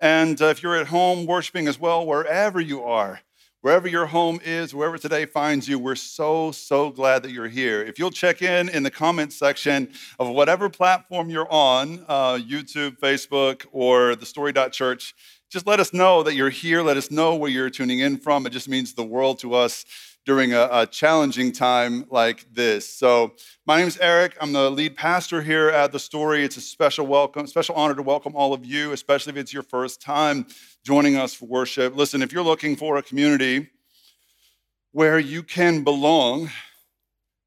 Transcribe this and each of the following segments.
And uh, if you're at home worshiping as well, wherever you are, wherever your home is, wherever today finds you, we're so, so glad that you're here. If you'll check in in the comments section of whatever platform you're on uh, YouTube, Facebook, or the story.church just let us know that you're here. Let us know where you're tuning in from. It just means the world to us during a, a, challenging time like this. So, my name is Eric. I'm the lead pastor here at the Story. It's a special welcome, special honor to welcome all of you, especially if it's your first time joining us for worship. Listen, if you're looking for a community where you can belong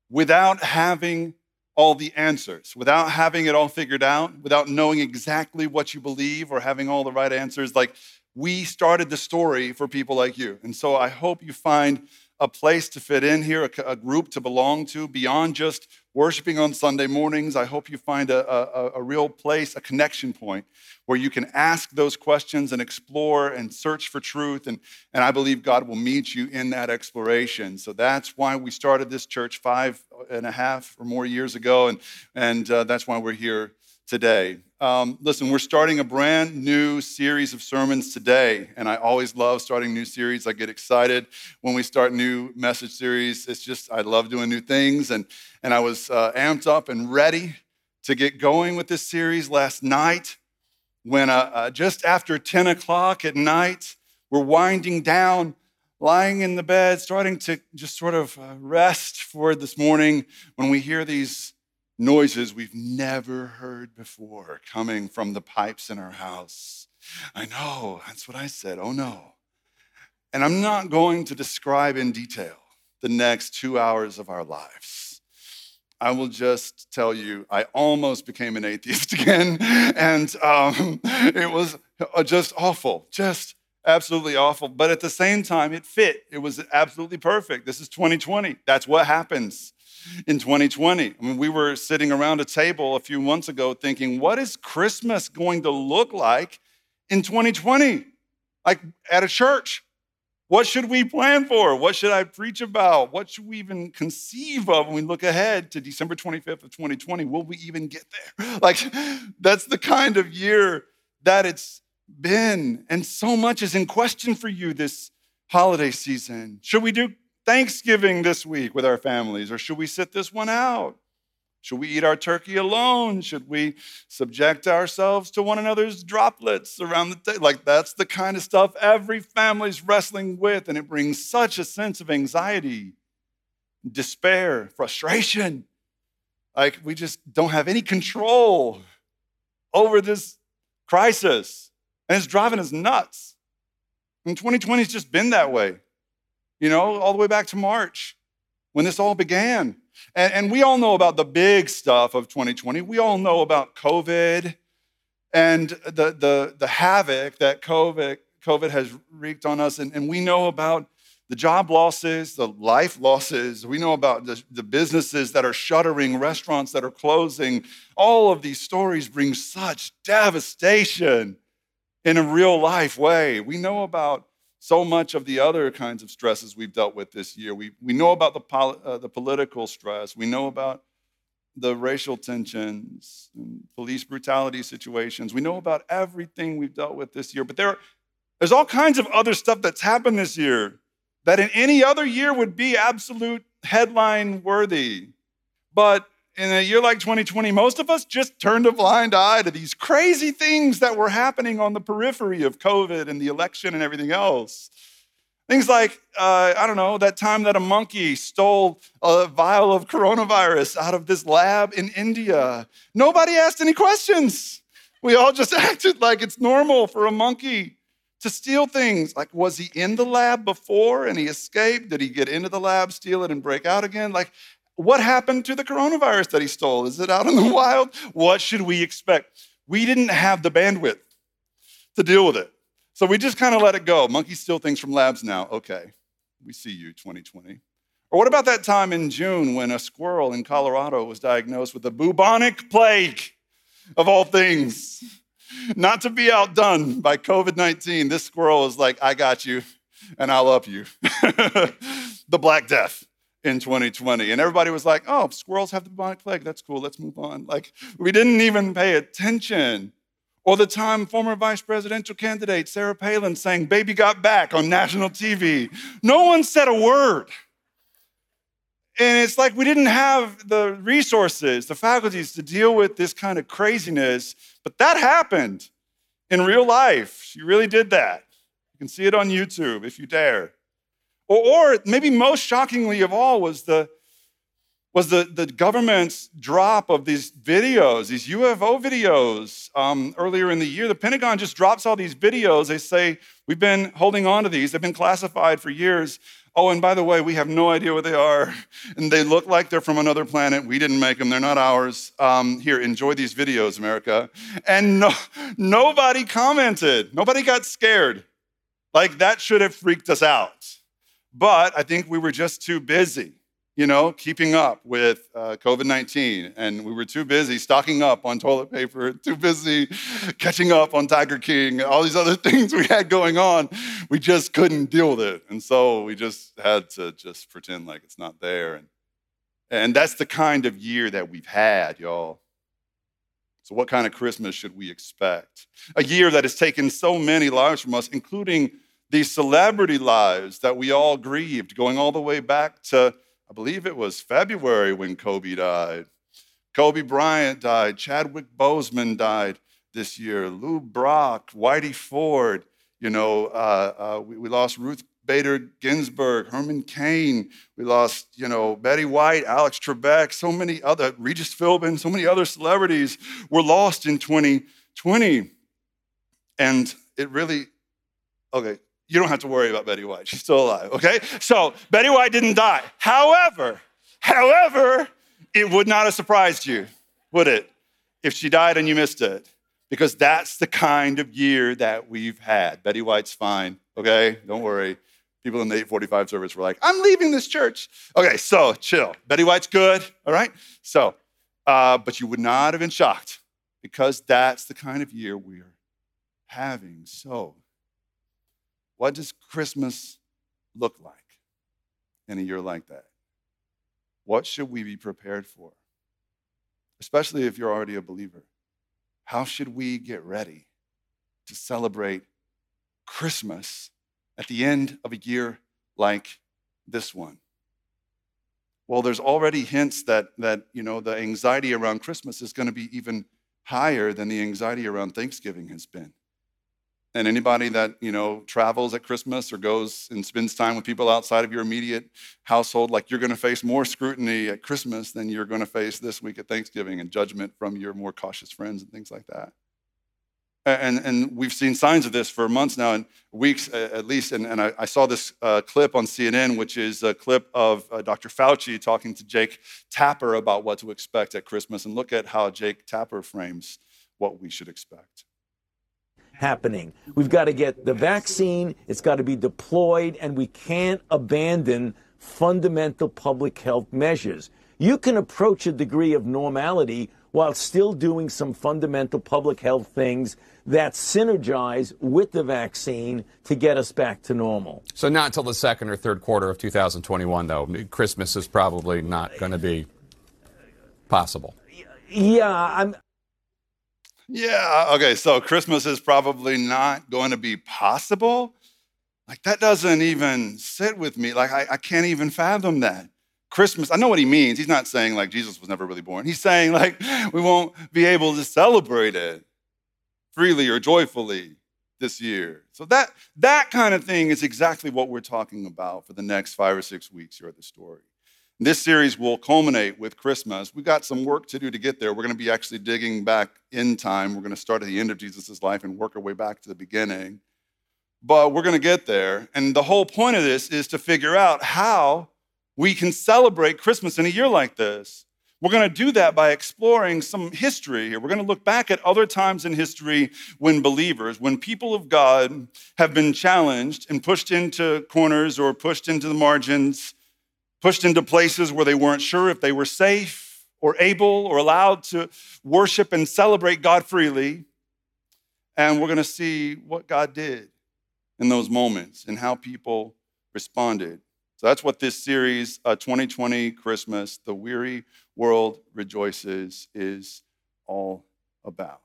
without having all the answers, without having it all figured out, without knowing exactly what you believe or having all the right answers, like we started the story for people like you. And so I hope you find a place to fit in here, a, a, group to belong to, beyond just worshiping on Sunday mornings. I hope you find a, a, a, real place, a connection point where you can ask those questions and explore and search for truth. And, and I believe God will meet you in that exploration. So that's why we started this church five and a half or more years ago. And, and uh, that's why we're here today. Um, listen, we're starting a brand new series of sermons today, and I always love starting new series. I get excited when we start new message series. It's just, I love doing new things, and, and I was uh, amped up and ready to get going with this series last night when uh, uh, just after 10 o'clock at night, we're winding down, lying in the bed, starting to just sort of uh, rest for this morning when we hear these noises we've never heard before coming from the pipes in our house. I know, that's what I said. Oh no. And I'm not going to describe in detail the next two hours of our lives. I will just tell you, I almost became an atheist again. And um, it was just awful, just absolutely awful. But at the same time, it fit. It was absolutely perfect. This is 2020. That's what happens in 2020. I mean, we were sitting around a table a few months ago thinking, what is Christmas going to look like in 2020? Like at a church. What should we plan for? What should I preach about? What should we even conceive of when we look ahead to December 25th of 2020? Will we even get there? Like, that's the kind of year that it's been. And so much is in question for you this holiday season. Should we do Thanksgiving this week with our families, or should we sit this one out? Should we eat our turkey alone? Should we subject ourselves to one another's droplets around the table? Like, that's the kind of stuff every family's wrestling with, and it brings such a sense of anxiety, despair, frustration. Like, we just don't have any control over this crisis, and it's driving us nuts. And 2020 has just been that way you know, all the way back to March when this all began. And, and, we all know about the big stuff of 2020. We all know about COVID and the, the, the havoc that COVID, COVID has wreaked on us. And, and we know about the job losses, the life losses. We know about the, the businesses that are shuttering, restaurants that are closing. All of these stories bring such devastation in a real life way. We know about so much of the other kinds of stresses we've dealt with this year. We, we know about the, uh, the political stress, we know about the racial tensions and police brutality situations. We know about everything we've dealt with this year, but there, there's all kinds of other stuff that's happened this year that in any other year would be absolute headline worthy. But in a year like 2020, most of us just turned a blind eye to these crazy things that were happening on the periphery of COVID and the election and everything else. Things like, uh, I don't know, that time that a monkey stole a vial of coronavirus out of this lab in India. Nobody asked any questions. We all just acted like it's normal for a monkey to steal things. Like, was he in the lab before and he escaped? Did he get into the lab, steal it, and break out again? Like, what happened to the coronavirus that he stole? Is it out in the wild? What should we expect? We didn't have the bandwidth to deal with it. So we just kind of let it go. Monkeys steal things from labs now. Okay, we see you, 2020. Or what about that time in June when a squirrel in Colorado was diagnosed with the bubonic plague of all things? Not to be outdone by COVID 19, this squirrel is like, I got you and I'll up you. the Black Death in 2020. And everybody was like, oh, squirrels have the bubonic plague. That's cool. Let's move on. Like, we didn't even pay attention. Or the time former vice presidential candidate Sarah Palin sang Baby got back on national TV. No one said a word. And it's like we didn't have the resources, the faculties to deal with this kind of craziness, but that happened in real life. She really did that. You can see it on YouTube if you dare. Or, or maybe most shockingly of all was the was the, the government's drop of these videos, these UFO videos um, earlier in the year. The Pentagon just drops all these videos. They say, We've been holding on to these, they've been classified for years. Oh, and by the way, we have no idea what they are. And they look like they're from another planet. We didn't make them, they're not ours. Um, here, enjoy these videos, America. And no, nobody commented, nobody got scared. Like that should have freaked us out. But I think we were just too busy you know, keeping up with uh, COVID 19. And we were too busy stocking up on toilet paper, too busy catching up on Tiger King, all these other things we had going on. We just couldn't deal with it. And so we just had to just pretend like it's not there. And, and that's the kind of year that we've had, y'all. So, what kind of Christmas should we expect? A year that has taken so many lives from us, including these celebrity lives that we all grieved, going all the way back to I believe it was February when Kobe died. Kobe Bryant died. Chadwick Boseman died this year. Lou Brock, Whitey Ford. You know, uh, uh, we, we, lost Ruth Bader Ginsburg, Herman Cain. We lost, you know, Betty White, Alex Trebek, so many other, Regis Philbin, so many other celebrities were lost in 2020. And it really, okay, you don't have to worry about Betty White. She's still alive, okay? So Betty White didn't die. However, however, it would not have surprised you, would it, if she died and you missed it? Because that's the kind of year that we've had. Betty White's fine, okay? Don't worry. People in the 845 service were like, I'm leaving this church. Okay, so chill. Betty White's good, all right? So, uh, but you would not have been shocked because that's the kind of year we're having. So, what does Christmas look like in a year like that? What should we be prepared for? Especially if you're already a believer. How should we get ready to celebrate Christmas at the end of a year like this one? Well, there's already hints that, that you know, the anxiety around Christmas is going to be even higher than the anxiety around Thanksgiving has been. And anybody that, you know, travels at Christmas or goes and spends time with people outside of your immediate household, like you're going to face more scrutiny at Christmas than you're going to face this week at Thanksgiving and judgment from your more cautious friends and things like that. And, and we've seen signs of this for months now and weeks at least. And, and I, I saw this uh, clip on CNN, which is a clip of uh, Dr. Fauci talking to Jake Tapper about what to expect at Christmas. And look at how Jake Tapper frames what we should expect happening. We've got to get the vaccine, it's got to be deployed, and we can't abandon fundamental public health measures. You can approach a degree of normality while still doing some fundamental public health things that synergize with the vaccine to get us back to normal. So, not until the second or third quarter of 2021, though. Christmas is probably not going to be possible. Yeah, I'm, yeah, okay, so Christmas is probably not going to be possible. Like, that doesn't even sit with me. Like, I, I can't even fathom that. Christmas, I know what he means. He's not saying like Jesus was never really born. He's saying like we won't be able to celebrate it freely or joyfully this year. So that that kind of thing is exactly what we're talking about for the next 5 or 6 weeks here at the story. This series will culminate with Christmas. We've got some work to do to get there. We're going to be actually digging back in time. We're going to start at the end of Jesus' life and work our way back to the beginning. But we're going to get there. And the whole point of this is to figure out how we can celebrate Christmas in a year like this. We're going to do that by exploring some history here. We're going to look back at other times in history when believers, when people of God have been challenged and pushed into corners or pushed into the margins pushed into places where they weren't sure if they were safe or able or allowed to worship and celebrate God freely. And we're going to see what God did in those moments and how people responded. So that's what this series, uh, 2020 Christmas, The Weary World Rejoices, is all about.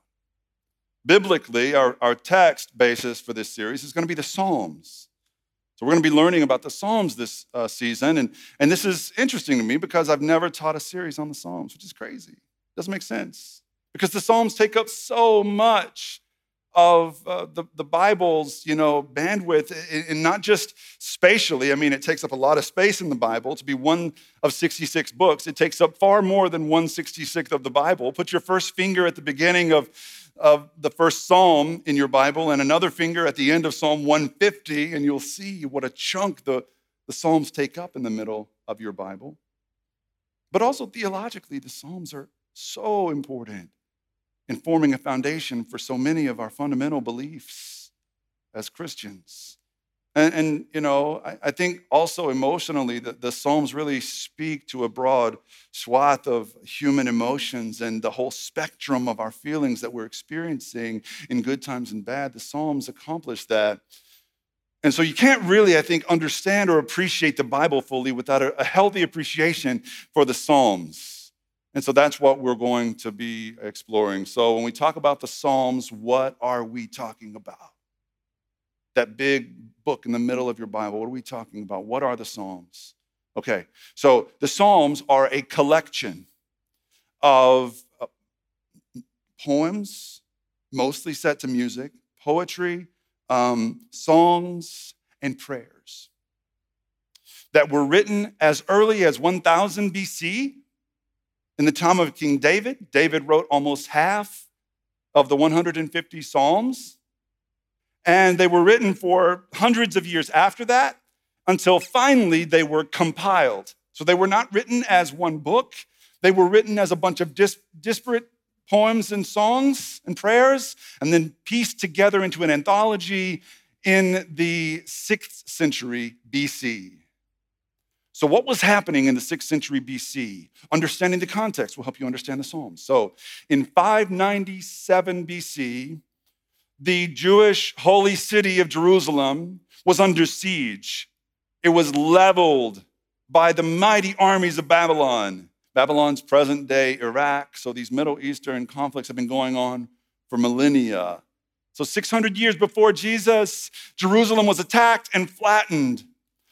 Biblically, our, our text basis for this series is going to be the Psalms. So we're going to be learning about the Psalms this uh, season. And, and this is interesting to me because I've never taught a series on the Psalms, which is crazy. It Doesn't make sense. Because the Psalms take up so much of uh, the, the Bible's, you know, bandwidth, and not just spatially. I mean, it takes up a lot of space in the Bible. To be one of 66 books, it takes up far more than 166th of the Bible. Put your first finger at the beginning of, of the first Psalm in your Bible and another finger at the end of Psalm 150, and you'll see what a chunk the, the Psalms take up in the middle of your Bible. But also theologically, the Psalms are so important in forming a foundation for so many of our fundamental beliefs as Christians. And, and you know, I, I, think also emotionally that the Psalms really speak to a broad swath of human emotions and the whole spectrum of our feelings that we're experiencing in good times and bad. The Psalms accomplish that. And so you can't really, I think, understand or appreciate the Bible fully without a, a healthy appreciation for the Psalms. And so that's what we're going to be exploring. So when we talk about the Psalms, what are we talking about? That big book in the middle of your Bible, what are we talking about? What are the Psalms? Okay, so the Psalms are a collection of uh, poems, mostly set to music, poetry, um, songs, and prayers that were written as early as 1000 BC in the time of King David, David wrote almost half of the 150 Psalms, and they were written for hundreds of years after that until finally they were compiled. So they were not written as one book, they were written as a bunch of dis- disparate poems and songs and prayers, and then pieced together into an anthology in the sixth century BC. So, what was happening in the sixth century BC? Understanding the context will help you understand the Psalms. So, in 597 BC, the Jewish holy city of Jerusalem was under siege. It was leveled by the mighty armies of Babylon. Babylon's present day Iraq. So, these Middle Eastern conflicts have been going on for millennia. So, 600 years before Jesus, Jerusalem was attacked and flattened.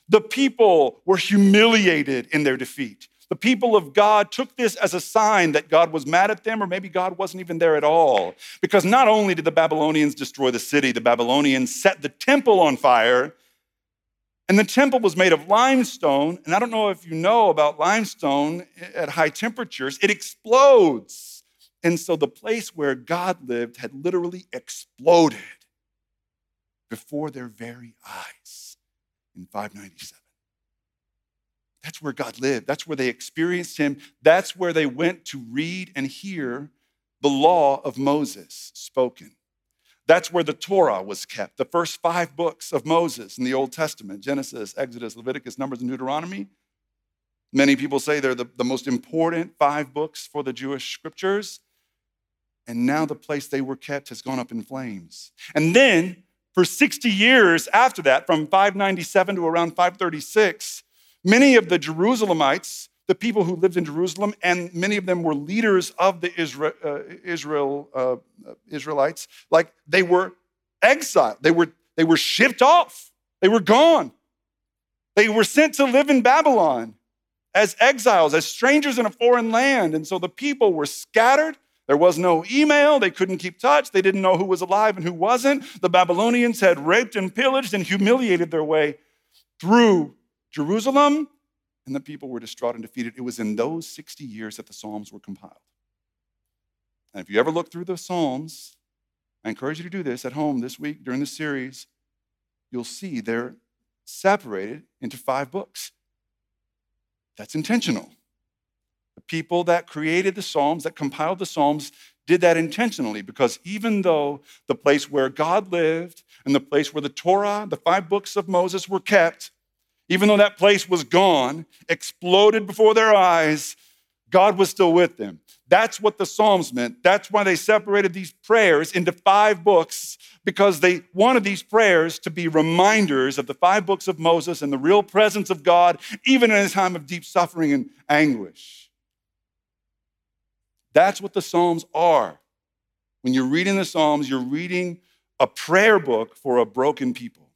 The people were humiliated in their defeat. The people of God took this as a sign that God was mad at them, or maybe God wasn't even there at all. Because not only did the Babylonians destroy the city, the Babylonians set the temple on fire. And the temple was made of limestone. And I don't know if you know about limestone at high temperatures, it explodes. And so the place where God lived had literally exploded before their very eyes in 597. That's where God lived. That's where they experienced Him. That's where they went to read and hear the law of Moses spoken. That's where the Torah was kept, the first five books of Moses in the Old Testament Genesis, Exodus, Leviticus, Numbers, and Deuteronomy. Many people say they're the, the most important five books for the Jewish scriptures. And now the place they were kept has gone up in flames. And then for 60 years after that, from 597 to around 536, many of the Jerusalemites, the people who lived in Jerusalem, and many of them were leaders of the Israel, uh, Israel uh, Israelites, like they were exiled. They were, they were shipped off. They were gone. They were sent to live in Babylon as exiles, as strangers in a foreign land. And so the people were scattered there was no email. They couldn't keep touch. They didn't know who was alive and who wasn't. The Babylonians had raped and pillaged and humiliated their way through Jerusalem, and the people were distraught and defeated. It was in those 60 years that the Psalms were compiled. And if you ever look through the Psalms, I encourage you to do this at home this week during the series. You'll see they're separated into five books. That's intentional. The people that created the Psalms, that compiled the Psalms, did that intentionally because even though the place where God lived and the place where the Torah, the five books of Moses were kept, even though that place was gone, exploded before their eyes, God was still with them. That's what the Psalms meant. That's why they separated these prayers into five books because they wanted these prayers to be reminders of the five books of Moses and the real presence of God, even in a time of deep suffering and anguish. That's what the Psalms are. When you're reading the Psalms, you're reading a prayer book for a broken people.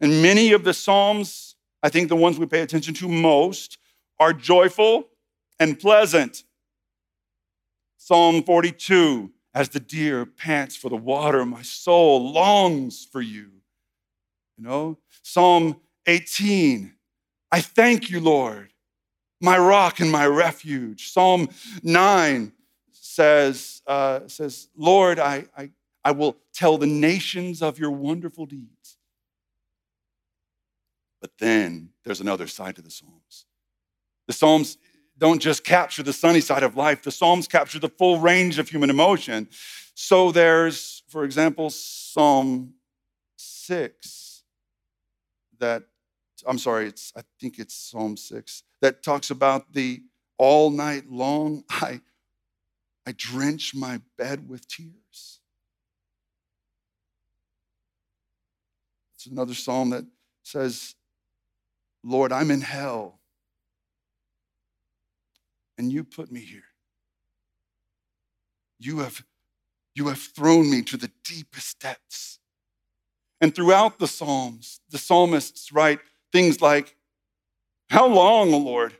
And many of the Psalms, I think the ones we pay attention to most, are joyful and pleasant. Psalm 42 As the deer pants for the water, my soul longs for you. You know, Psalm 18 I thank you, Lord, my rock and my refuge. Psalm 9 says, uh, says Lord, I, I, I will tell the nations of your wonderful deeds. But then there's another side to the Psalms. The Psalms don't just capture the sunny side of life, the Psalms capture the full range of human emotion. So there's, for example, Psalm 6 that, I'm sorry, it's, I think it's Psalm 6 that talks about the all night long, I, I drench my bed with tears. It's another psalm that says, Lord, I'm in hell, and you put me here. You have, you have thrown me to the deepest depths. And throughout the Psalms, the psalmists write things like, How long, O Lord?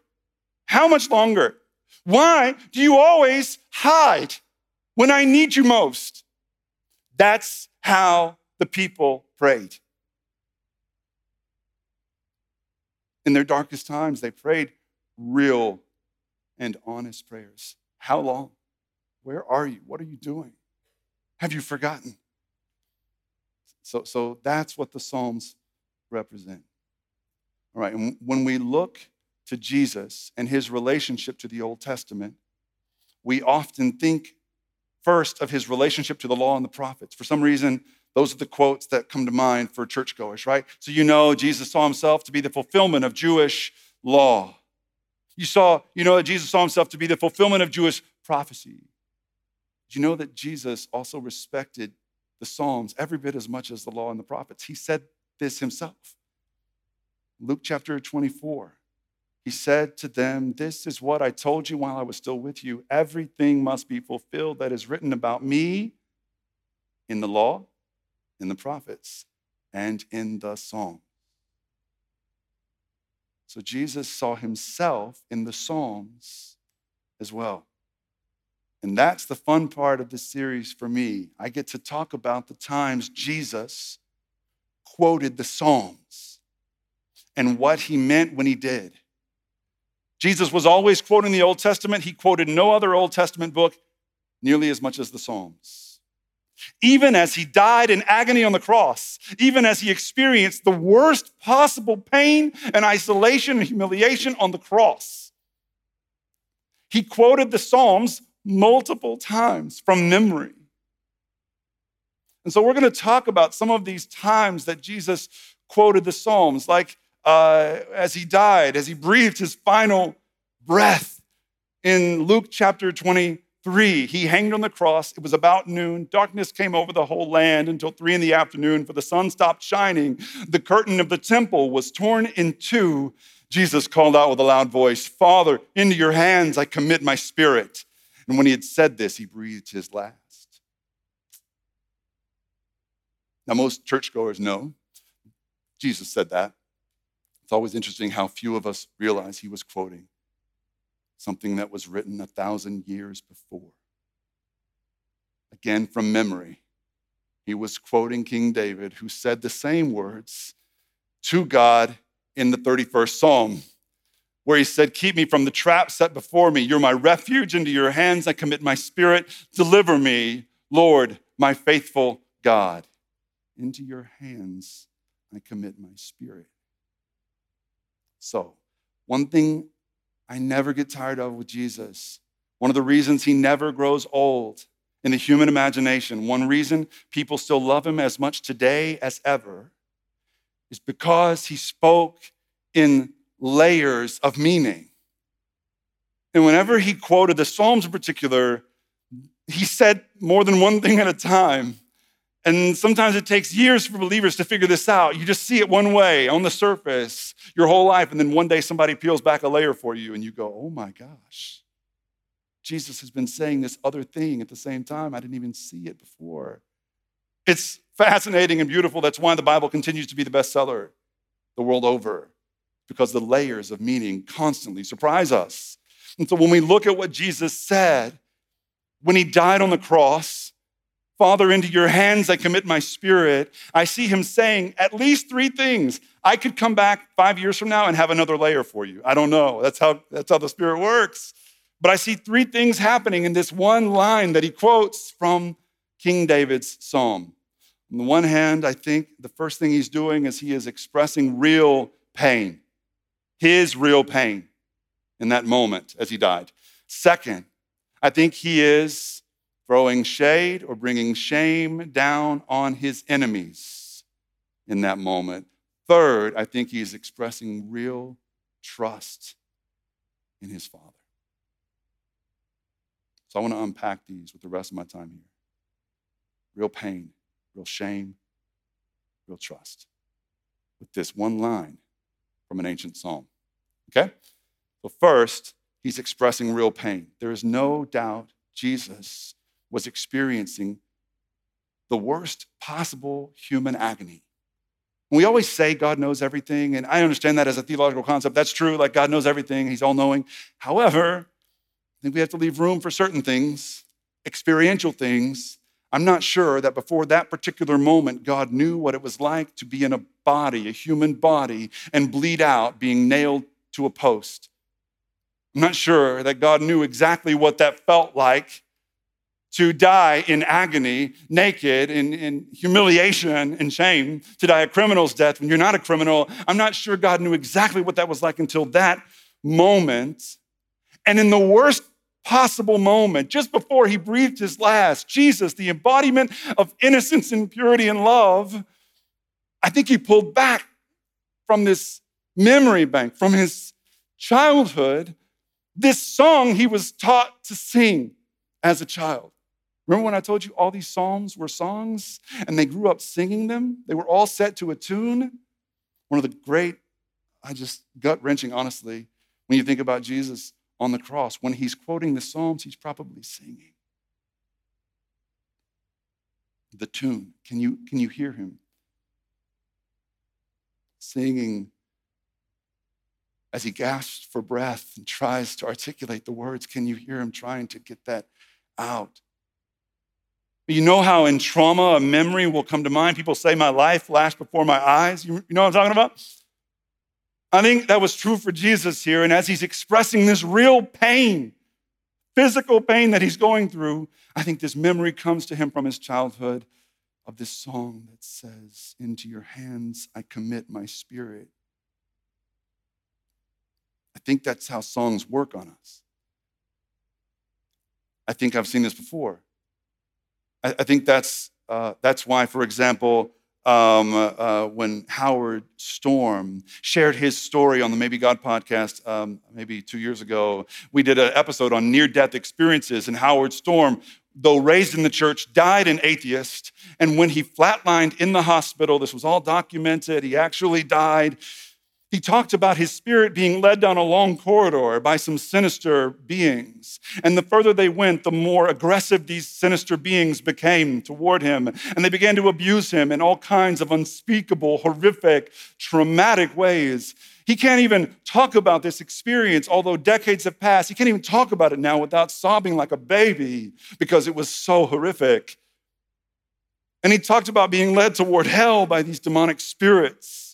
How much longer? Why do you always hide when I need you most? That's how the people prayed. In their darkest times, they prayed real and honest prayers. How long? Where are you? What are you doing? Have you forgotten? So, so that's what the Psalms represent. All right, and when we look to Jesus and his relationship to the Old Testament, we often think first of his relationship to the law and the prophets. For some reason, those are the quotes that come to mind for churchgoers, right? So you know Jesus saw himself to be the fulfillment of Jewish law. You saw, you know that Jesus saw himself to be the fulfillment of Jewish prophecy. Do you know that Jesus also respected the Psalms every bit as much as the law and the prophets? He said this himself. Luke chapter 24. He said to them, This is what I told you while I was still with you. Everything must be fulfilled that is written about me in the law, in the prophets, and in the Psalms. So Jesus saw himself in the Psalms as well. And that's the fun part of this series for me. I get to talk about the times Jesus quoted the Psalms and what he meant when he did. Jesus was always quoting the Old Testament. He quoted no other Old Testament book nearly as much as the Psalms. Even as he died in agony on the cross, even as he experienced the worst possible pain and isolation and humiliation on the cross, he quoted the Psalms multiple times from memory. And so we're going to talk about some of these times that Jesus quoted the Psalms, like uh, as he died, as he breathed his final breath. In Luke chapter 23, he hanged on the cross. It was about noon. Darkness came over the whole land until three in the afternoon, for the sun stopped shining. The curtain of the temple was torn in two. Jesus called out with a loud voice, Father, into your hands I commit my spirit. And when he had said this, he breathed his last. Now, most churchgoers know Jesus said that. It's always interesting how few of us realize he was quoting something that was written a thousand years before. Again, from memory, he was quoting King David, who said the same words to God in the 31st Psalm, where he said, Keep me from the trap set before me. You're my refuge. Into your hands I commit my spirit. Deliver me, Lord, my faithful God. Into your hands I commit my spirit. So, one thing I never get tired of with Jesus, one of the reasons he never grows old in the human imagination, one reason people still love him as much today as ever, is because he spoke in layers of meaning. And whenever he quoted the Psalms in particular, he said more than one thing at a time. And sometimes it takes years for believers to figure this out. You just see it one way on the surface your whole life, and then one day somebody peels back a layer for you, and you go, oh my gosh, Jesus has been saying this other thing at the same time. I didn't even see it before. It's fascinating and beautiful. That's why the Bible continues to be the bestseller the world over, because the layers of meaning constantly surprise us. And so when we look at what Jesus said when he died on the cross, Father, into your hands I commit my spirit, I see him saying at least three things. I could come back five years from now and have another layer for you. I don't know. That's how, that's how the Spirit works. But I see three things happening in this one line that he quotes from King David's psalm. On the one hand, I think the first thing he's doing is he is expressing real pain, his real pain in that moment as he died. Second, I think he is throwing shade or bringing shame down on his enemies in that moment. Third, I think he is expressing real trust in his Father. So I want to unpack these with the rest of my time here. Real pain, real shame, real trust. With this one line from an ancient psalm. Okay? So, first, he's expressing real pain. There is no doubt Jesus was experiencing the worst possible human agony. We always say God knows everything, and I understand that as a theological concept. That's true, like God knows everything, He's all knowing. However, I think we have to leave room for certain things, experiential things, I'm not sure that before that particular moment, God knew what it was like to be in a body, a human body, and bleed out, being nailed to a post. I'm not sure that God knew exactly what that felt like to die in agony, naked, in, in humiliation and shame, to die a criminal's death when you're not a criminal. I'm not sure God knew exactly what that was like until that moment. And in the worst possible moment, just before he breathed his last, Jesus, the embodiment of innocence and purity and love, I think he pulled back from this memory bank, from his childhood, this song he was taught to sing as a child. Remember when I told you all these psalms were songs and they grew up singing them? They were all set to a tune. One of the great, I just gut wrenching, honestly, when you think about Jesus on the cross. When he's quoting the Psalms, he's probably singing. The tune. Can you, can you hear him? Singing as he gasps for breath and tries to articulate the words. Can you hear him trying to get that out? You know how in trauma a memory will come to mind? People say, My life flashed before my eyes. You, know what I'm talking about? I think that was true for Jesus here. And as he's expressing this real pain, physical pain that he's going through, I think this memory comes to him from his childhood of this song that says, Into your hands I commit my spirit. I think that's how songs work on us. I think I've seen this before. I, I think that's, uh, that's why, for example, um, uh, when Howard Storm shared his story on the Maybe God podcast, um, maybe two years ago. We did an episode on near death experiences, and Howard Storm, though raised in the church, died an atheist. And when he flatlined in the hospital, this was all documented, he actually died. He talked about his spirit being led down a long corridor by some sinister beings. And the further they went, the more aggressive these sinister beings became toward him. And they began to abuse him in all kinds of unspeakable, horrific, traumatic ways. He can't even talk about this experience, although decades have passed. He can't even talk about it now without sobbing like a baby because it was so horrific. And he talked about being led toward hell by these demonic spirits.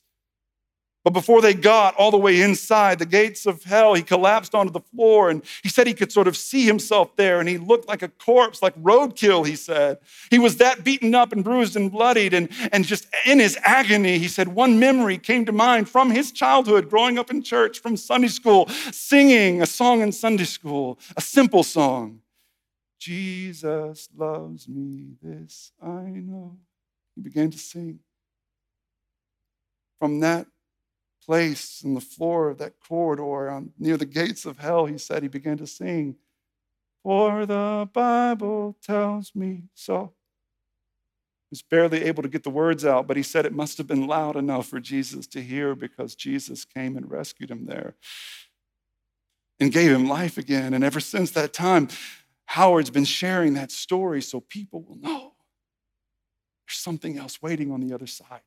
But before they got all the way inside the gates of hell, he collapsed onto the floor and he said he could sort of see himself there and he looked like a corpse, like roadkill, he said. He was that beaten up and bruised and bloodied. And, and just in his agony, he said one memory came to mind from his childhood, growing up in church, from Sunday school, singing a song in Sunday school, a simple song. Jesus loves me, this I know. He began to sing. From that place in the floor of that corridor on, near the gates of hell, he said he began to sing, For the Bible tells me so. He was barely able to get the words out, but he said it must have been loud enough for Jesus to hear because Jesus came and rescued him there. and gave him life again. And ever since that time, Howard's been sharing that story so people will know there's something else waiting on the other side.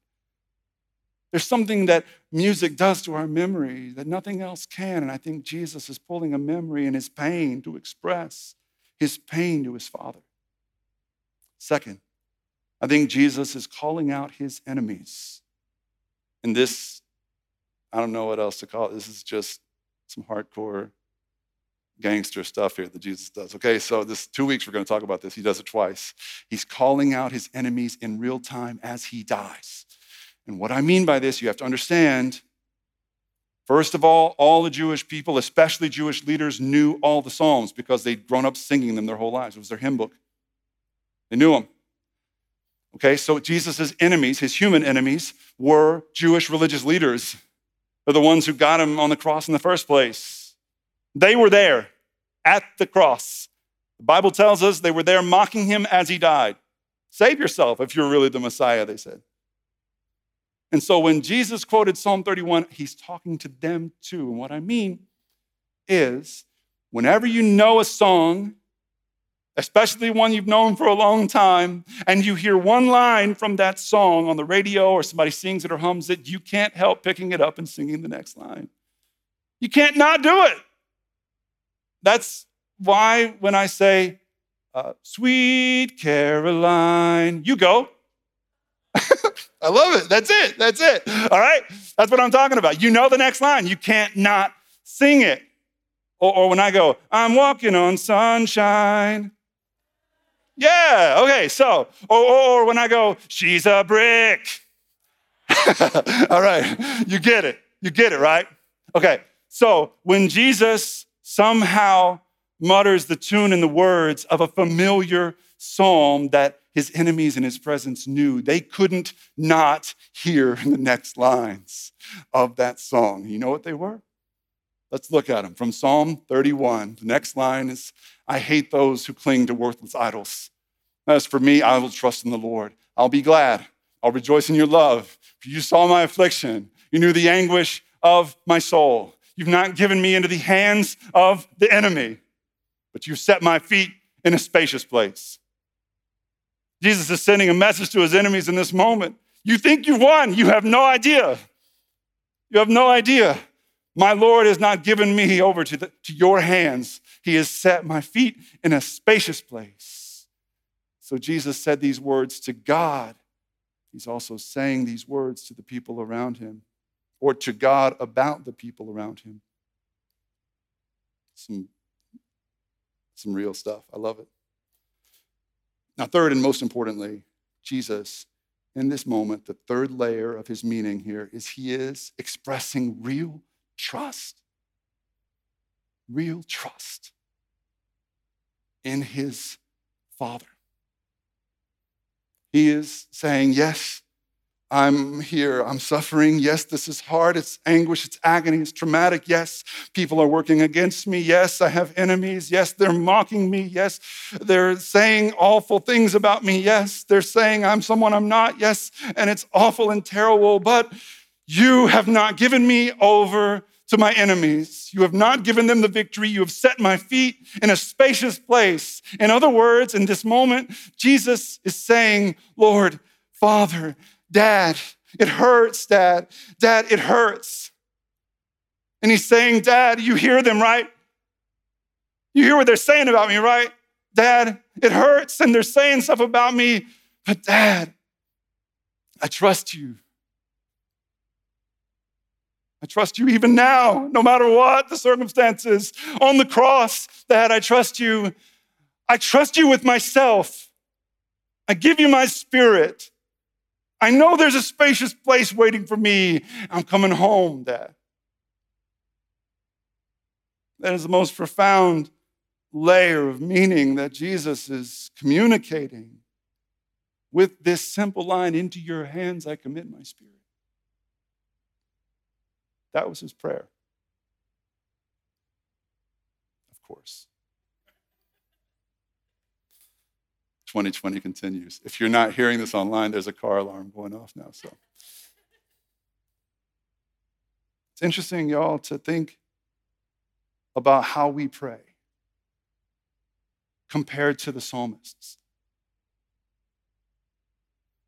There's something that music does to our memory that nothing else can. And I think Jesus is pulling a memory in his pain to express his pain to his Father. Second, I think Jesus is calling out his enemies. And this, I don't know what else to call it. This is just some hardcore gangster stuff here that Jesus does. Okay, so this two weeks we're going to talk about this. He does it twice. He's calling out his enemies in real time as he dies. And what I mean by this, you have to understand. First of all, all the Jewish people, especially Jewish leaders, knew all the Psalms because they'd grown up singing them their whole lives. It was their hymn book. They knew them. Okay, so Jesus' enemies, his human enemies, were Jewish religious leaders. They're the ones who got him on the cross in the first place. They were there at the cross. The Bible tells us they were there mocking him as he died. Save yourself if you're really the Messiah, they said. And so when Jesus quoted Psalm 31, he's talking to them too. And what I mean is, whenever you know a song especially one you've known for a long time, and you hear one line from that song on the radio or somebody sings it or hums it, you can't help picking it up and singing the next line. You can't not do it. That's why when I say, uh, Sweet Caroline, you go. I love it. That's it. That's it. All right? That's what I'm talking about. You know the next line. You can't not sing it. Or, or when I go, I'm walking on sunshine. Yeah, okay, so, or, or when I go, she's a brick. All right, you get it. You get it, right? Okay, so when Jesus somehow mutters the tune and the words of a familiar psalm that his enemies in his presence knew, they couldn't not hear the next lines of that song. You know what they were? Let's look at them from Psalm 31. The next line is I hate those who cling to worthless idols. As for me, I will trust in the Lord. I'll be glad. I'll rejoice in your love. For you saw my affliction. You knew the anguish of my soul. You've not given me into the hands of the enemy, but you've set my feet in a spacious place. Jesus is sending a message to his enemies in this moment. You think you've won. You have no idea. You have no idea. My Lord has not given me over to, the, to your hands. He has set my feet in a spacious place. So Jesus said these words to God. He's also saying these words to the people around him or to God about the people around him. Some, some real stuff. I love it. Now, third and most importantly, Jesus, in this moment, the third layer of his meaning here is he is expressing real trust, real trust in his Father. He is saying, Yes, I'm here. I'm suffering. Yes, this is hard. It's anguish. It's agony. It's traumatic. Yes, people are working against me. Yes, I have enemies. Yes, they're mocking me. Yes, they're saying awful things about me. Yes, they're saying I'm someone I'm not. Yes, and it's awful and terrible. But you have not given me over to my enemies. You have not given them the victory. You have set my feet in a spacious place. In other words, in this moment, Jesus is saying, Lord, Father, Dad, it hurts, Dad. Dad, it hurts. And he's saying, Dad, you hear them, right? You hear what they're saying about me, right? Dad, it hurts and they're saying stuff about me, but Dad, I trust you. I trust you even now, no matter what the circumstances. On the cross, Dad, I trust you. I trust you with myself. I give you my spirit. I know there's a spacious place waiting for me. I'm coming home, Dad. That is the most profound layer of meaning that Jesus is communicating with this simple line Into your hands I commit my spirit. That was his prayer. Of course. 2020 continues. If you're not hearing this online, there's a car alarm going off now. So it's interesting, y'all, to think about how we pray compared to the psalmists.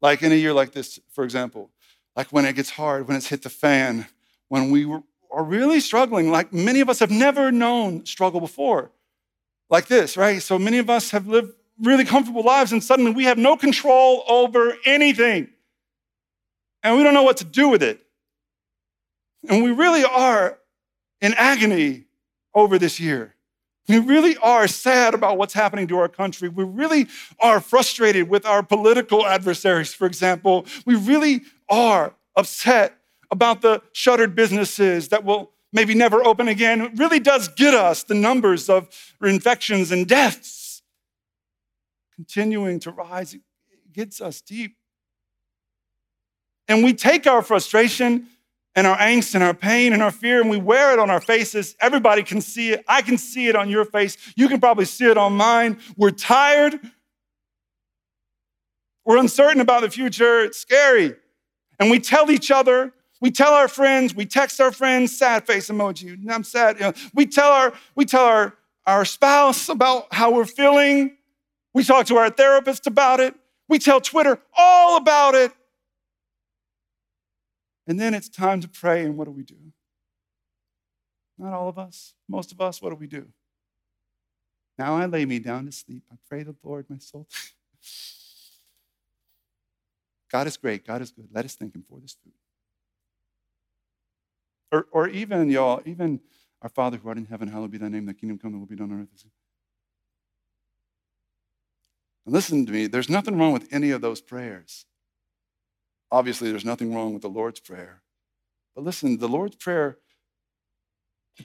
Like in a year like this, for example, like when it gets hard, when it's hit the fan, when we are really struggling, like many of us have never known struggle before, like this, right? So many of us have lived really comfortable lives and suddenly we have no control over anything and we don't know what to do with it. And we really are in agony over this year. We really are sad about what's happening to our country. We really are frustrated with our political adversaries, for example. We really are upset about the shuttered businesses that will maybe never open again. It really does get us the numbers of infections and deaths continuing to rise. It gets us deep. And we take our frustration and our angst and our pain and our fear and we wear it on our faces. Everybody can see it. I can see it on your face. You can probably see it on mine. We're tired. We're uncertain about the future. It's scary. And we tell each other, we tell our friends, we text our friends, sad face emoji. I'm sad. You know, we tell our we tell our, our spouse about how we're feeling. We talk to our therapist about it. We tell Twitter all about it. And then it's time to pray, and what do we do? Not all of us, most of us, what do we do? Now I lay me down to sleep. I pray the Lord, my soul. God is great. God is good. Let us thank Him for this food. Or, or even, y'all, even our Father who art in heaven, hallowed be thy name, thy kingdom come, thy will be done on earth. Listen to me, there's nothing wrong with any of those prayers. Obviously, there's nothing wrong with the Lord's Prayer. But listen, the Lord's Prayer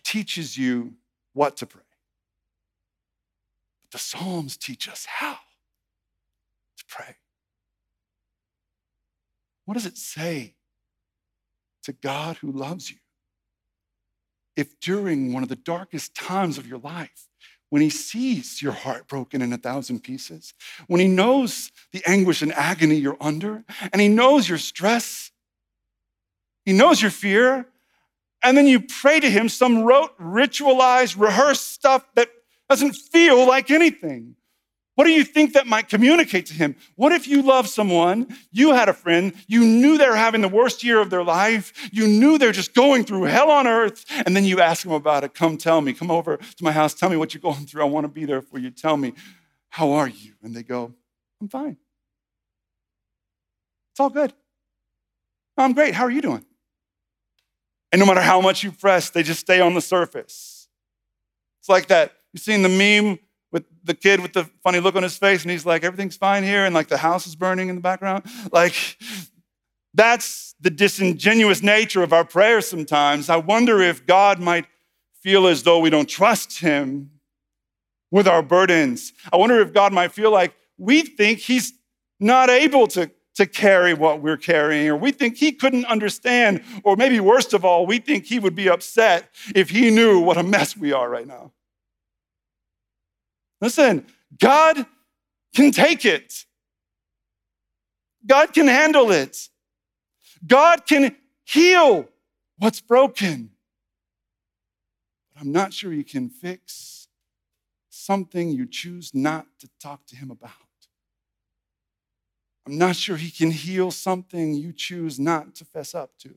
teaches you what to pray. But the Psalms teach us how to pray. What does it say to God who loves you? If during one of the darkest times of your life, when he sees your heart broken in a thousand pieces, when he knows the anguish and agony you're under, and he knows your stress, he knows your fear, and then you pray to him some rote, ritualized, rehearsed stuff that doesn't feel like anything. What do you think that might communicate to him? What if you love someone, you had a friend, you knew they're having the worst year of their life, you knew they're just going through hell on earth, and then you ask them about it. Come tell me, come over to my house, tell me what you're going through. I want to be there for you. Tell me, how are you? And they go, I'm fine. It's all good. I'm great. How are you doing? And no matter how much you press, they just stay on the surface. It's like that. You've seen the meme with the kid with the funny look on his face, and he's like, everything's fine here, and like the house is burning in the background. Like, that's the disingenuous nature of our prayers sometimes. I wonder if God might feel as though we don't trust Him with our burdens. I wonder if God might feel like we think He's not able to, to carry what we're carrying, or we think He couldn't understand, or maybe worst of all, we think He would be upset if He knew what a mess we are right now. Listen, God can take it. God can handle it. God can heal what's broken. But I'm not sure He can fix something you choose not to talk to Him about. I'm not sure He can heal something you choose not to fess up to.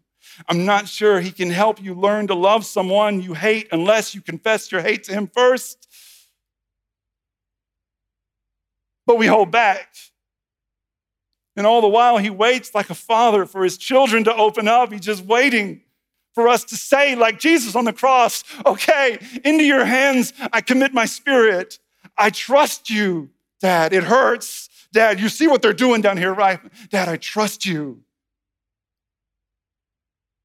I'm not sure He can help you learn to love someone you hate unless you confess your hate to Him first. But we hold back. And all the while, he waits like a father for his children to open up. He's just waiting for us to say, like Jesus on the cross, okay, into your hands I commit my spirit. I trust you, Dad. It hurts. Dad, you see what they're doing down here, right? Dad, I trust you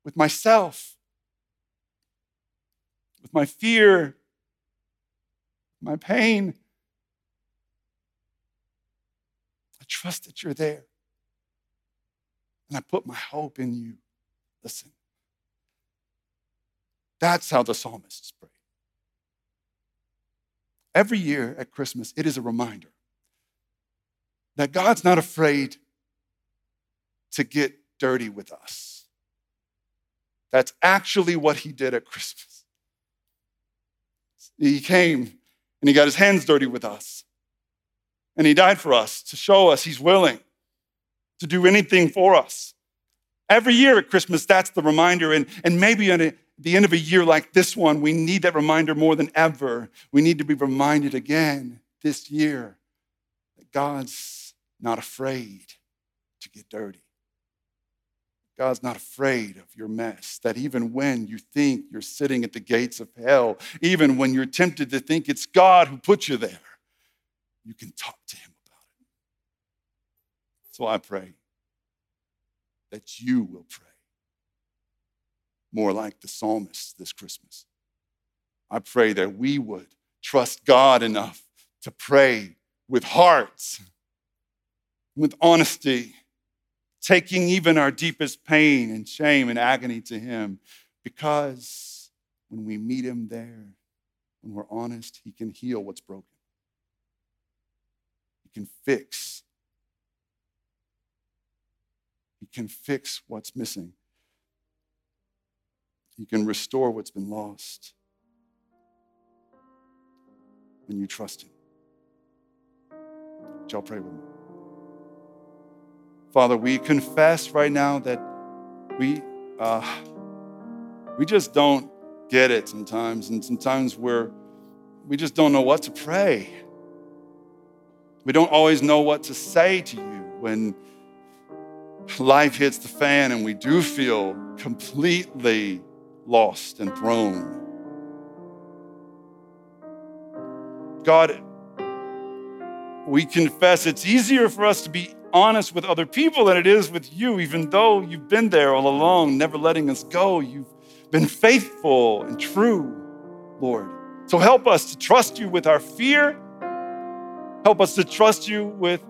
with myself, with my fear, my pain. Trust that you're there. And I put my hope in you. Listen, that's how the psalmists pray. Every year at Christmas, it is a reminder that God's not afraid to get dirty with us. That's actually what he did at Christmas. He came and he got his hands dirty with us. And he died for us to show us he's willing to do anything for us. Every year at Christmas, that's the reminder. And, and maybe at the end of a year like this one, we need that reminder more than ever. We need to be reminded again this year that God's not afraid to get dirty. God's not afraid of your mess. That even when you think you're sitting at the gates of hell, even when you're tempted to think it's God who put you there, you can talk to Him about it. So I pray that you will pray more like the psalmist this Christmas. I pray that we would trust God enough to pray with hearts, with honesty taking even our deepest pain and shame and agony to Him because when we meet Him there, when we're honest, He can heal what's broken. He can fix. He can fix what's missing. He can restore what's been lost when you trust Him. Y'all pray with me. Father, we confess right now that we, uh, we just don't get it sometimes, and sometimes we're, we just don't know what to pray. We don't always know what to say to you when life hits the fan and we do feel completely lost and thrown. God, we confess it's easier for us to be honest with other people than it is with you, even though you've been there all along, never letting us go. You've been faithful and true, Lord. So help us to trust you with our fear. Help us to trust you with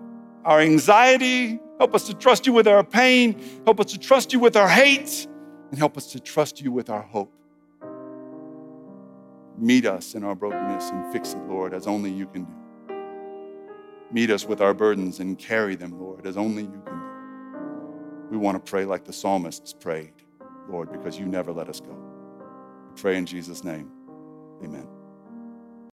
our anxiety. Help us to trust you with our pain. Help us to trust you with our hate. And help us to trust you with our hope. Meet us in our brokenness and fix it, Lord, as only you can do. Meet us with our burdens and carry them, Lord, as only you can do. We want to pray like the psalmists prayed, Lord, because you never let us go. We pray in Jesus' name. Amen.